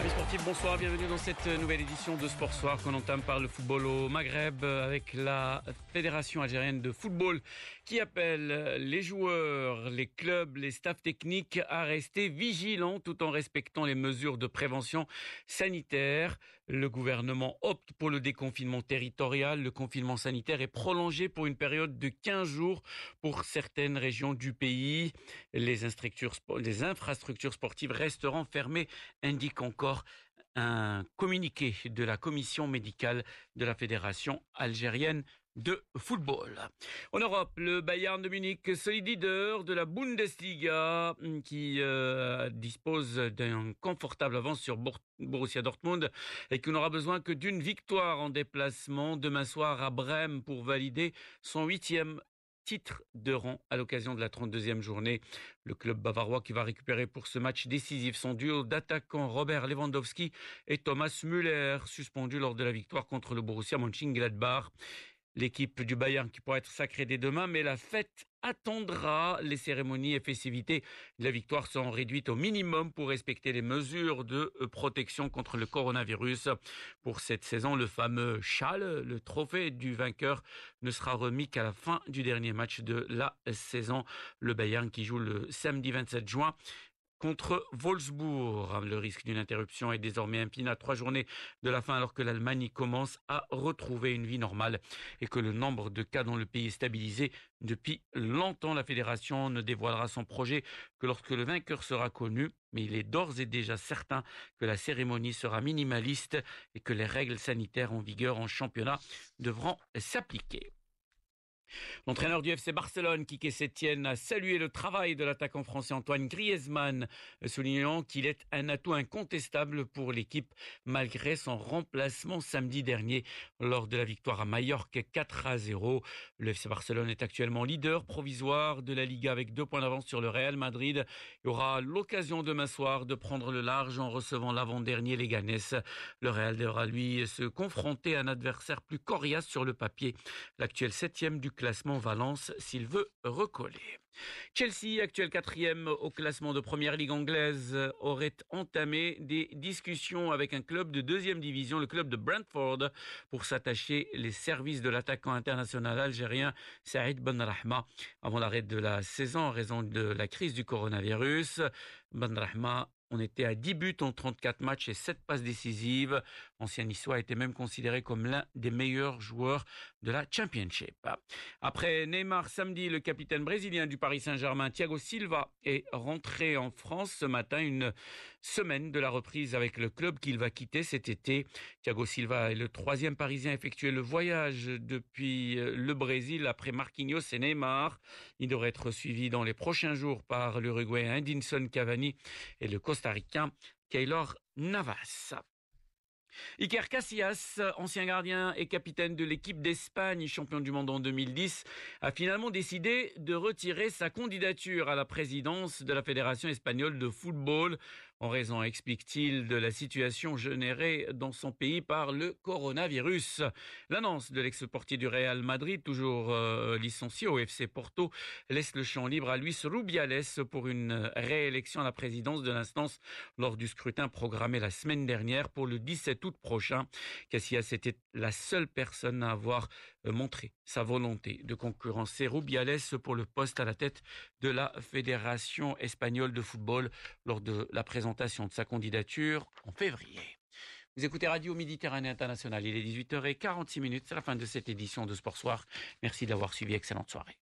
There's bonsoir, bienvenue dans cette nouvelle édition de Sport Soir qu'on entame par le football au Maghreb avec la Fédération algérienne de football qui appelle les joueurs, les clubs, les staffs techniques à rester vigilants tout en respectant les mesures de prévention sanitaire. Le gouvernement opte pour le déconfinement territorial. Le confinement sanitaire est prolongé pour une période de 15 jours pour certaines régions du pays. Les, les infrastructures sportives resteront fermées, indique encore un communiqué de la commission médicale de la Fédération algérienne de football. En Europe, le Bayern de Munich, solide leader de la Bundesliga, qui euh, dispose d'un confortable avance sur Borussia Dortmund et qui n'aura besoin que d'une victoire en déplacement demain soir à Brême pour valider son huitième titre de rang à l'occasion de la 32e journée. Le club bavarois qui va récupérer pour ce match décisif son duo d'attaquants Robert Lewandowski et Thomas Müller, suspendu lors de la victoire contre le Borussia Mönchengladbach. L'équipe du Bayern qui pourrait être sacrée dès demain, mais la fête attendra. Les cérémonies et festivités la victoire seront réduites au minimum pour respecter les mesures de euh, protection contre le coronavirus. Pour cette saison, le fameux châle, le trophée du vainqueur, ne sera remis qu'à la fin du dernier match de la saison. Le Bayern qui joue le samedi 27 juin contre Wolfsburg. Le risque d'une interruption est désormais infini à trois journées de la fin alors que l'Allemagne commence à retrouver une vie normale et que le nombre de cas dans le pays est stabilisé depuis longtemps. La fédération ne dévoilera son projet que lorsque le vainqueur sera connu, mais il est d'ores et déjà certain que la cérémonie sera minimaliste et que les règles sanitaires en vigueur en championnat devront s'appliquer. L'entraîneur du FC Barcelone, Kike Sétienne, a salué le travail de l'attaquant français Antoine Griezmann, soulignant qu'il est un atout incontestable pour l'équipe malgré son remplacement samedi dernier lors de la victoire à Majorque 4 à 0. Le FC Barcelone est actuellement leader provisoire de la Liga avec deux points d'avance sur le Real Madrid. Il aura l'occasion demain soir de prendre le large en recevant l'avant-dernier Leganés. Le Real devra lui se confronter à un adversaire plus coriace sur le papier, l'actuel septième du classement Valence s'il veut recoller. Chelsea, actuel quatrième au classement de première ligue anglaise, aurait entamé des discussions avec un club de deuxième division, le club de Brentford, pour s'attacher les services de l'attaquant international algérien Saïd Benrahma avant l'arrêt de la saison en raison de la crise du coronavirus. Benrahma on était à 10 buts en 34 matchs et 7 passes décisives. Ancien Niçois était même considéré comme l'un des meilleurs joueurs de la Championship. Après Neymar samedi, le capitaine brésilien du Paris Saint-Germain, Thiago Silva, est rentré en France ce matin, une semaine de la reprise avec le club qu'il va quitter cet été. Thiago Silva est le troisième Parisien à effectuer le voyage depuis le Brésil après Marquinhos et Neymar. Il devrait être suivi dans les prochains jours par l'Uruguayen Edinson Cavani et le Costa costaricain Keylor Navas. Iker Casillas, ancien gardien et capitaine de l'équipe d'Espagne, champion du monde en 2010, a finalement décidé de retirer sa candidature à la présidence de la Fédération espagnole de football en raison, explique-t-il, de la situation générée dans son pays par le coronavirus. L'annonce de l'ex-portier du Real Madrid, toujours euh, licencié au FC Porto, laisse le champ libre à Luis Rubiales pour une réélection à la présidence de l'instance lors du scrutin programmé la semaine dernière pour le 17 août prochain. Casillas était la seule personne à avoir euh, montré sa volonté de concurrencer Rubiales pour le poste à la tête de la Fédération espagnole de football lors de la présentation de sa candidature en février. Vous écoutez Radio Méditerranée Internationale. Il est 18h46 minutes. C'est la fin de cette édition de Sport Soir. Merci d'avoir suivi. Excellente soirée.